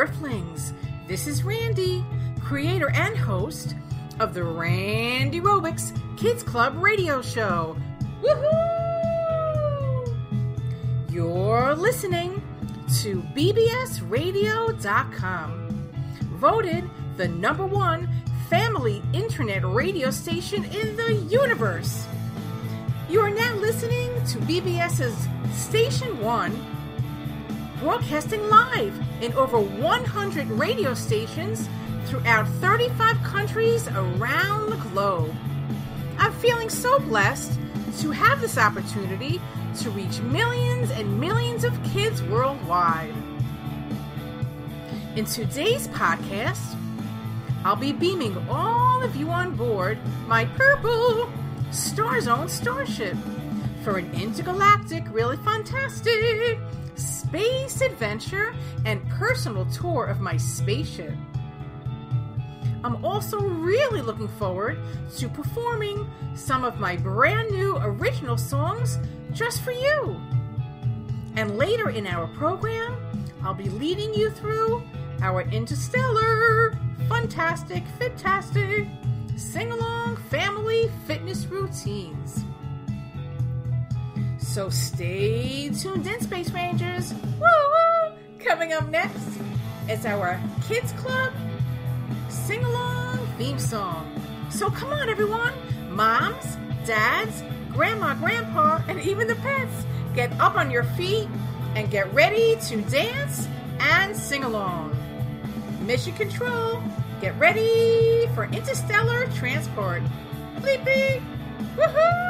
Earthlings! This is Randi, creator and host of the Randirobics Kids Club radio show. Woohoo! You're listening to BBSRadio.com, voted the number one family internet radio station in the universe. You are now listening to BBS's Station One broadcasting live in over 100 radio stations throughout 35 countries around the globe. I'm feeling so blessed to have this opportunity to reach millions and millions of kids worldwide. In today's podcast, I'll be beaming all of you on board my purple Star Zone starship for an intergalactic, really fantastic space adventure and personal tour of my spaceship. I'm also really looking forward to performing some of my brand new original songs just for you. And later in our program, I'll be leading you through our interstellar, fantastic, fantastic, sing along family fitness routines. So stay tuned in, Space Rangers. Woo woo! Coming up next is our Kids Club sing along theme song. So come on, everyone. Moms, dads, grandma, grandpa, and even the pets, get up on your feet and get ready to dance and sing along. Mission Control, get ready for interstellar transport. Bleep beep! Woohoo!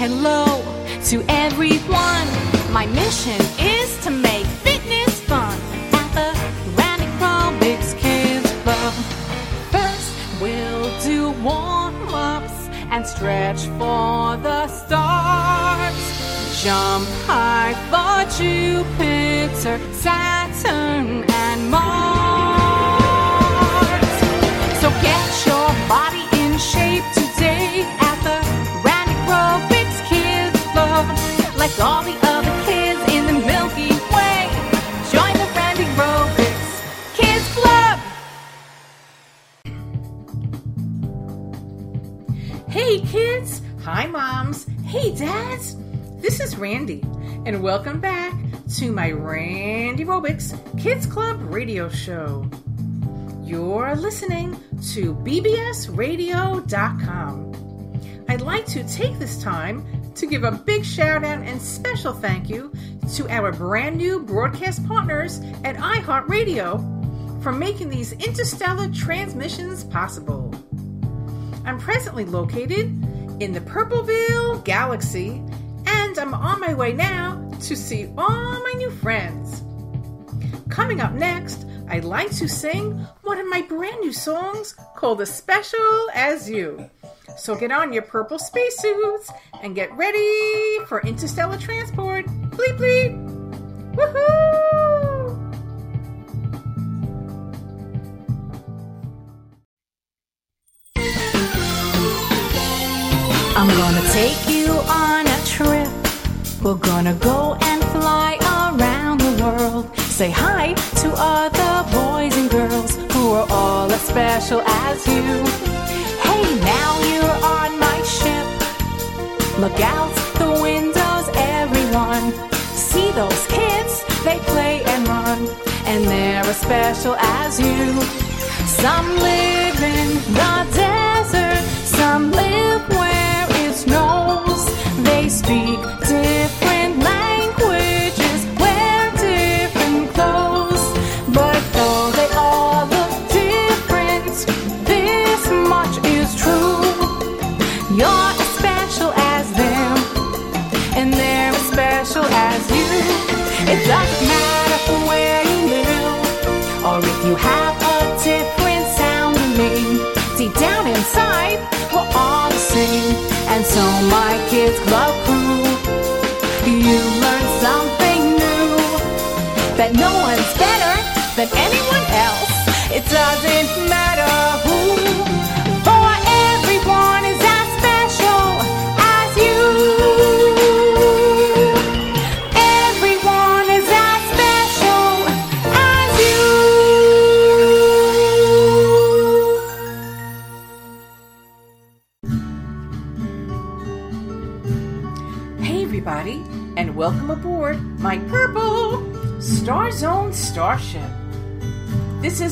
Hello to everyone. My mission is to make fitness fun at the Kids Club. First, we'll do warm ups and stretch for the stars. Jump high for Jupiter, Saturn, and Mars. So get your body in shape today Like all the other kids in the Milky Way, join the Randirobics Kids Club. Hey kids! Hi moms! Hey dads! This is Randi, and welcome back to my Randirobics Kids Club radio show. You're listening to BBSRadio.com. I'd like to take this time to give a big shout out and special thank you to our brand new broadcast partners at iHeartRadio for making these interstellar transmissions possible. I'm presently located in the Purpleville Galaxy, and I'm on my way now to see all my new friends. Coming up next, I'd like to sing one of my brand new songs called As Special as You. So get on your purple spacesuits and get ready for interstellar transport. Bleep bleep! Woohoo! I'm gonna take you on a trip. We're gonna go and fly around the world. Say hi to other boys and girls who are all as special as you. Look out the windows, everyone. See those kids, they play and run, and they're as special as you. Some live in the kids crew, you learn something new that no one's better than anyone else. It doesn't matter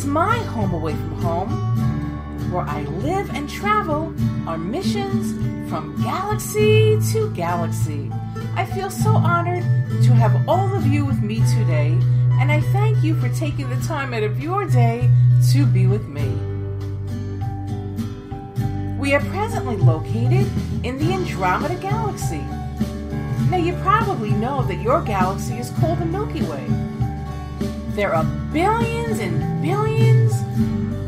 my home away from home, where I live and travel on missions from galaxy to galaxy. I feel so honored to have all of you with me today, and I thank you for taking the time out of your day to be with me. We are presently located in the Andromeda Galaxy. Now, you probably know that your galaxy is called the Milky Way. There are billions and billions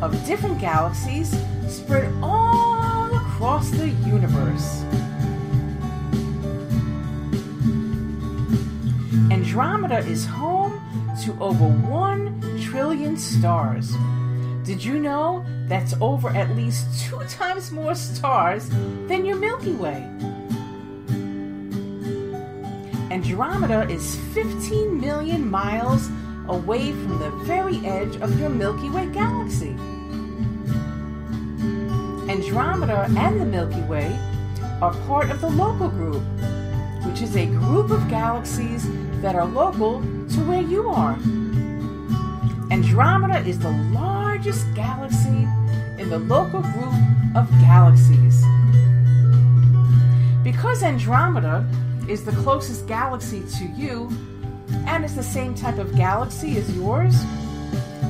of different galaxies spread all across the universe. Andromeda is home to over 1 trillion stars. Did you know that's over at least two times more stars than your Milky Way? Andromeda is 15 million miles away from the very edge of your Milky Way galaxy. Andromeda and the Milky Way are part of the local group, which is a group of galaxies that are local to where you are. Andromeda is the largest galaxy in the local group of galaxies. Because Andromeda is the closest galaxy to you and is the same type of galaxy as yours,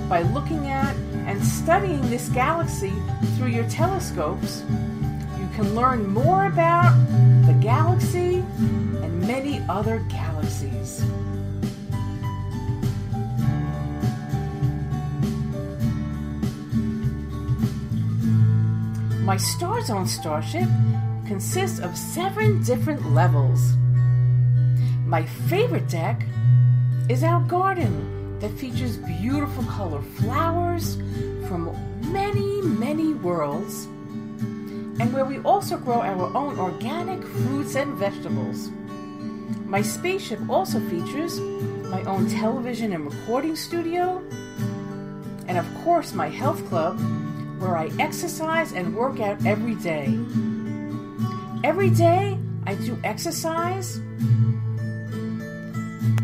by looking at and studying this galaxy through your telescopes, you can learn more about the galaxy and many other galaxies. My Star Zone starship consists of seven different levels. My favorite deck is our garden that features beautiful color flowers from many, many worlds, and where we also grow our own organic fruits and vegetables. My spaceship also features my own television and recording studio, and of course, my health club where I exercise and work out every day. Every day, I do exercise,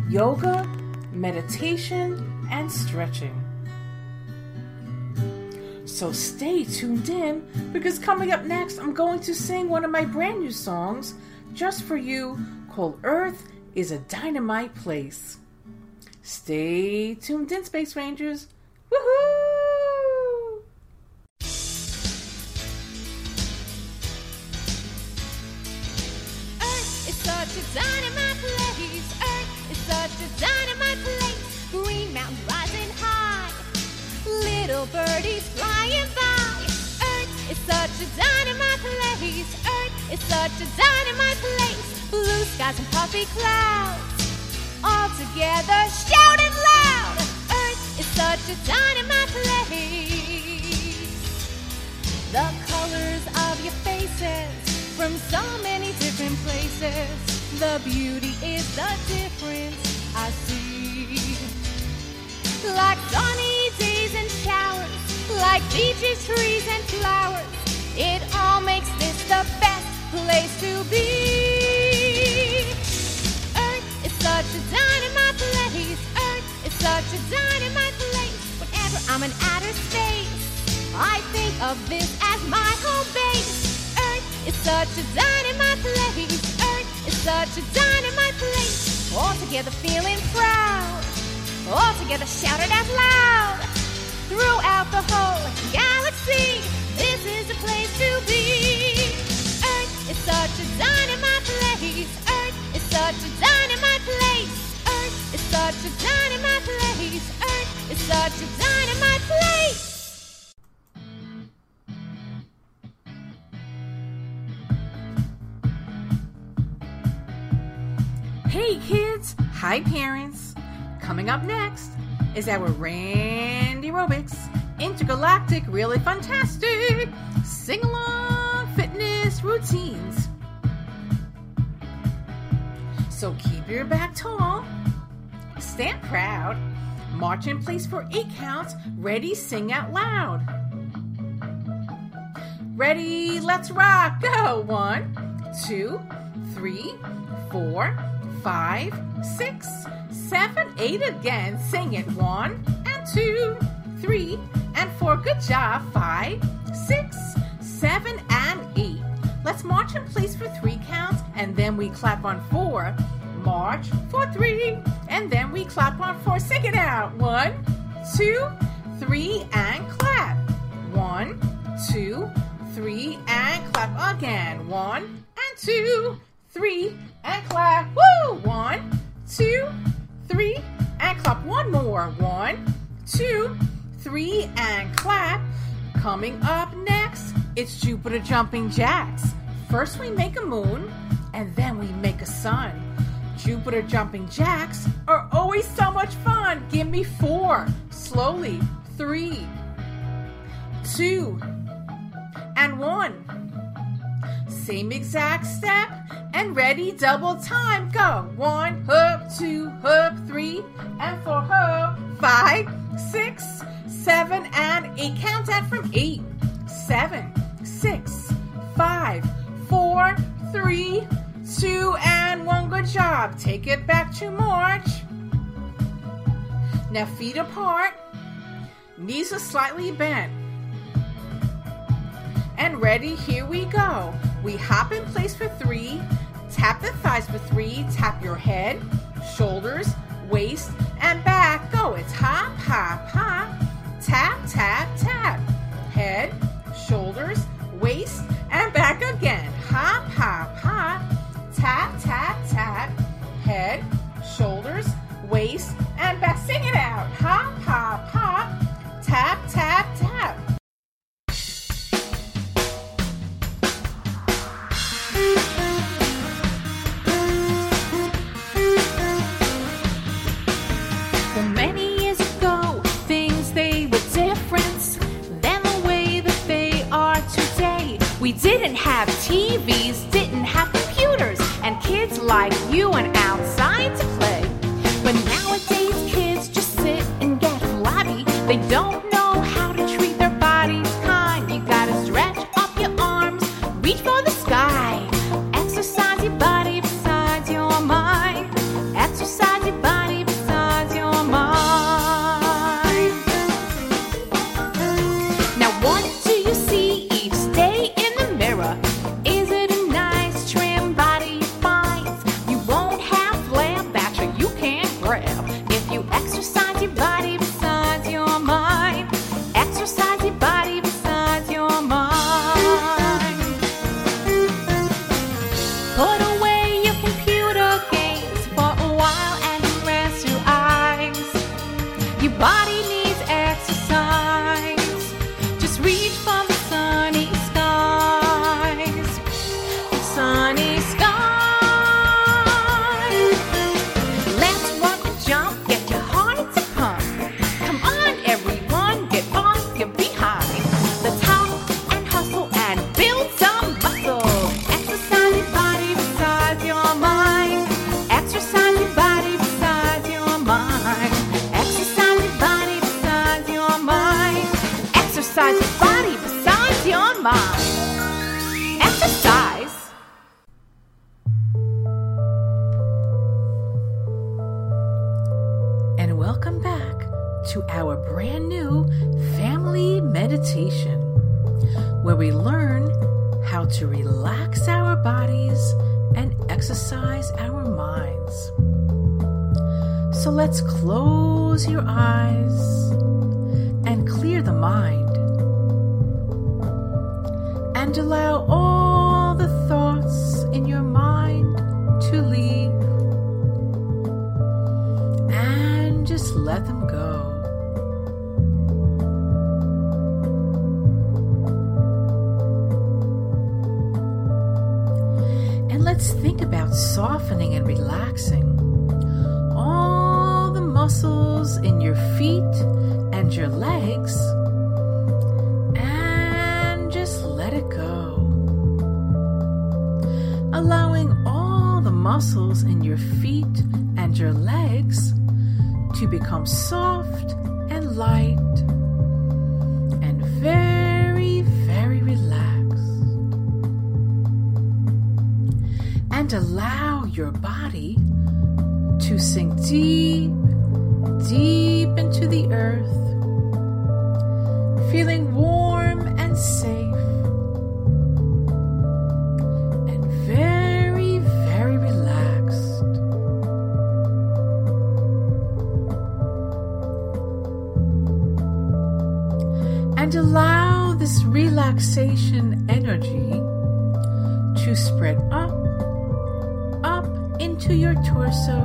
yoga, meditation, and stretching. So stay tuned in because coming up next, I'm going to sing one of my brand new songs just for you called Earth is a Dynamite Place. Stay tuned in, Space Rangers. Woohoo! Such a dynamite place. Blue skies and puffy clouds. All together shouting loud. Earth is such a dynamite place. The colors of your faces from so many different places. The beauty is the difference I see. Like sunny days and showers, like beaches, trees, and flowers. It all makes this the best place to be. Earth is such a dynamite place. Earth is such a dynamite place. Whenever I'm in outer space, I think of this as my home base. Earth is such a dynamite place. Earth is such a dynamite place. All together feeling proud. All together shouted out loud. Throughout the whole galaxy, this is a place to be. Is such a dynamite place. Earth is such a dynamite place. Earth is such a dynamite place. Earth is such a dynamite place. Hey kids! Hi parents! Coming up next is our Randirobics Intergalactic Really Fantastic Sing Along Fitness Routines. So keep your back tall, stand proud, march in place for eight counts, ready, sing out loud. Ready, let's rock! Go! One, two, three, four, five, six, seven, eight again. Sing it. One and two, three and four. Good job. Five, six, seven, and. Let's march in place for three counts and then we clap on four. March for three and then we clap on four. Sing it out. One, two, three, and clap. One, two, three, and clap again. One and two, three, and clap. Woo! One, two, three, and clap. One more. One, two, three, and clap. Coming up next, it's Jupiter Jumping Jacks. First, we make a moon, and then we make a sun. Jupiter Jumping Jacks are always so much fun. Give me four. Slowly. Three, two, and one. Same exact step and ready double time. Go. One, hoop, two, hoop, three, and four, hoop, five, six, seven, and eight. Count that from eight, seven, six, five, four, three, two, and one. Good job. Take it back to march. Now feet apart, knees are slightly bent and ready, here we go. We hop in place for three, tap the thighs for three, tap your head, shoulders, waist, and back. Go. It's hop, hop, hop, tap, tap, tap. Head, shoulders, waist, and back again. Hop, hop, hop, tap, tap, tap. Head, meditation, where we learn how to relax our bodies and exercise our minds. So let's close your eyes and clear the mind and allow all the thoughts in your mind to leave and just let them go. Softening and relaxing all the muscles in your feet and your legs and just let it go. Allowing all the muscles in your feet and your legs to become soft and light and very, And allow your body to sink deep, deep into the earth, feeling warm and safe, and very, very relaxed. And allow this relaxation energy to spread up into your torso,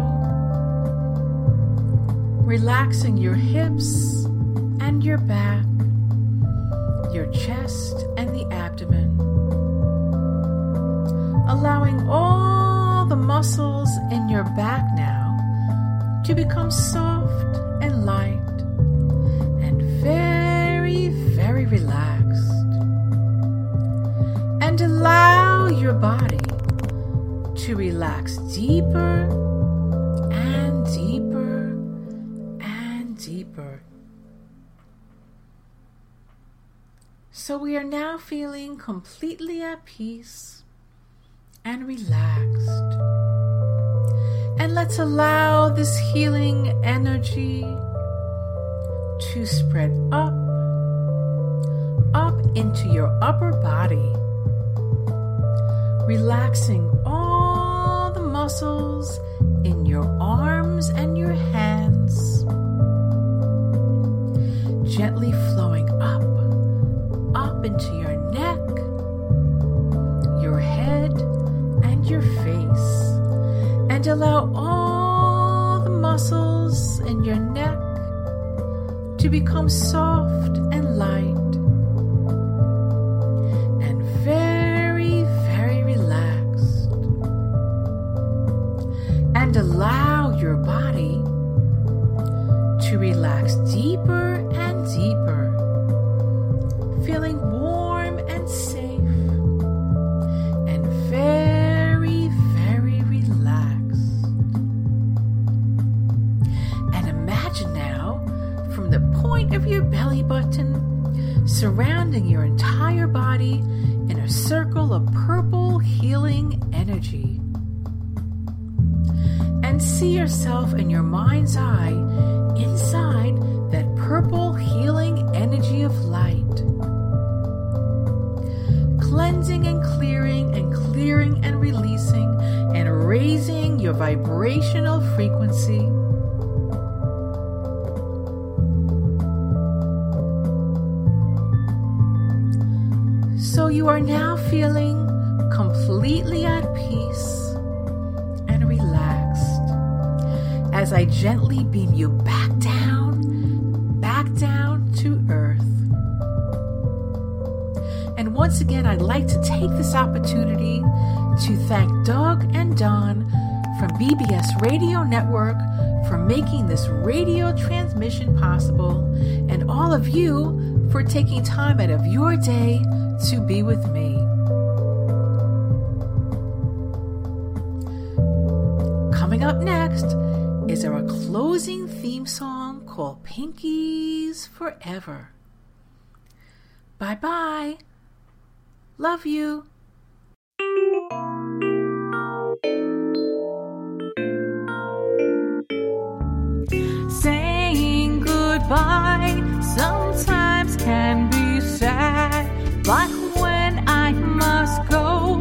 relaxing your hips and your back, your chest and the abdomen, allowing all the muscles in your back now to become soft and light and very, very relaxed. And allow your body to relax deeper and deeper and deeper. So we are now feeling completely at peace and relaxed. And let's allow this healing energy to spread up, up into your upper body, relaxing all muscles in your arms and your hands, gently flowing up, up into your neck, your head, and your face, and allow all the muscles in your neck to become soft and light deeper and deeper, feeling warm and safe and very, very relaxed. And imagine now, from the point of your belly button, surrounding your entire body in a circle of purple healing energy. And see yourself in your mind's eye inside that purple healing energy of light. Cleansing and clearing and clearing and releasing and raising your vibrational frequency. So you are now feeling completely at peace and relaxed as I gently beam you back once again, I'd like to take this opportunity to thank Doug and Don from BBS Radio Network for making this radio transmission possible, and all of you for taking time out of your day to be with me. Coming up next is our closing theme song called Pinkies Forever. Bye bye. Love you. Saying goodbye sometimes can be sad, but when I must go,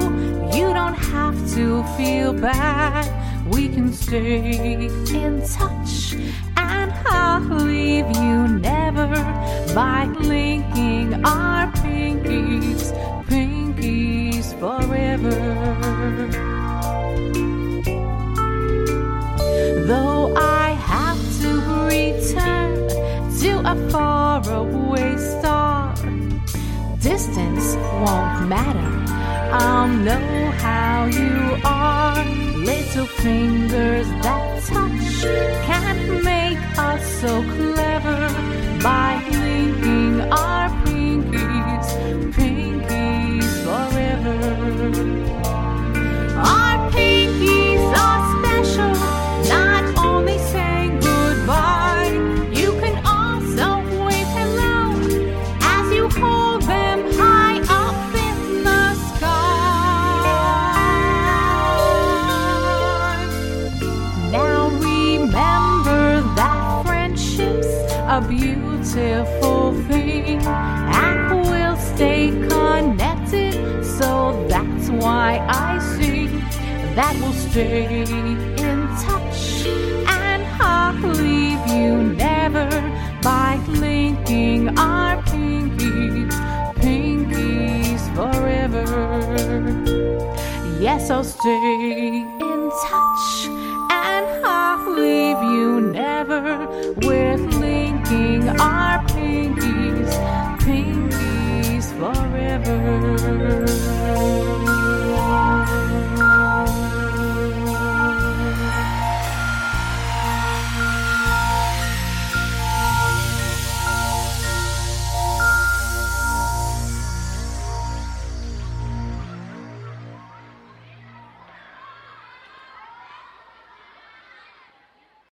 you don't have to feel bad. We can stay in touch, and I'll leave you never by linking our pinkies, pinkies forever. Though I have to return to a faraway star, distance won't matter. I'll know how you are. Little fingers that touch can't make us so clever by that we'll stay in touch and I'll leave you never by linking our pinkies, pinkies forever. Yes, I'll stay in touch and I'll leave you never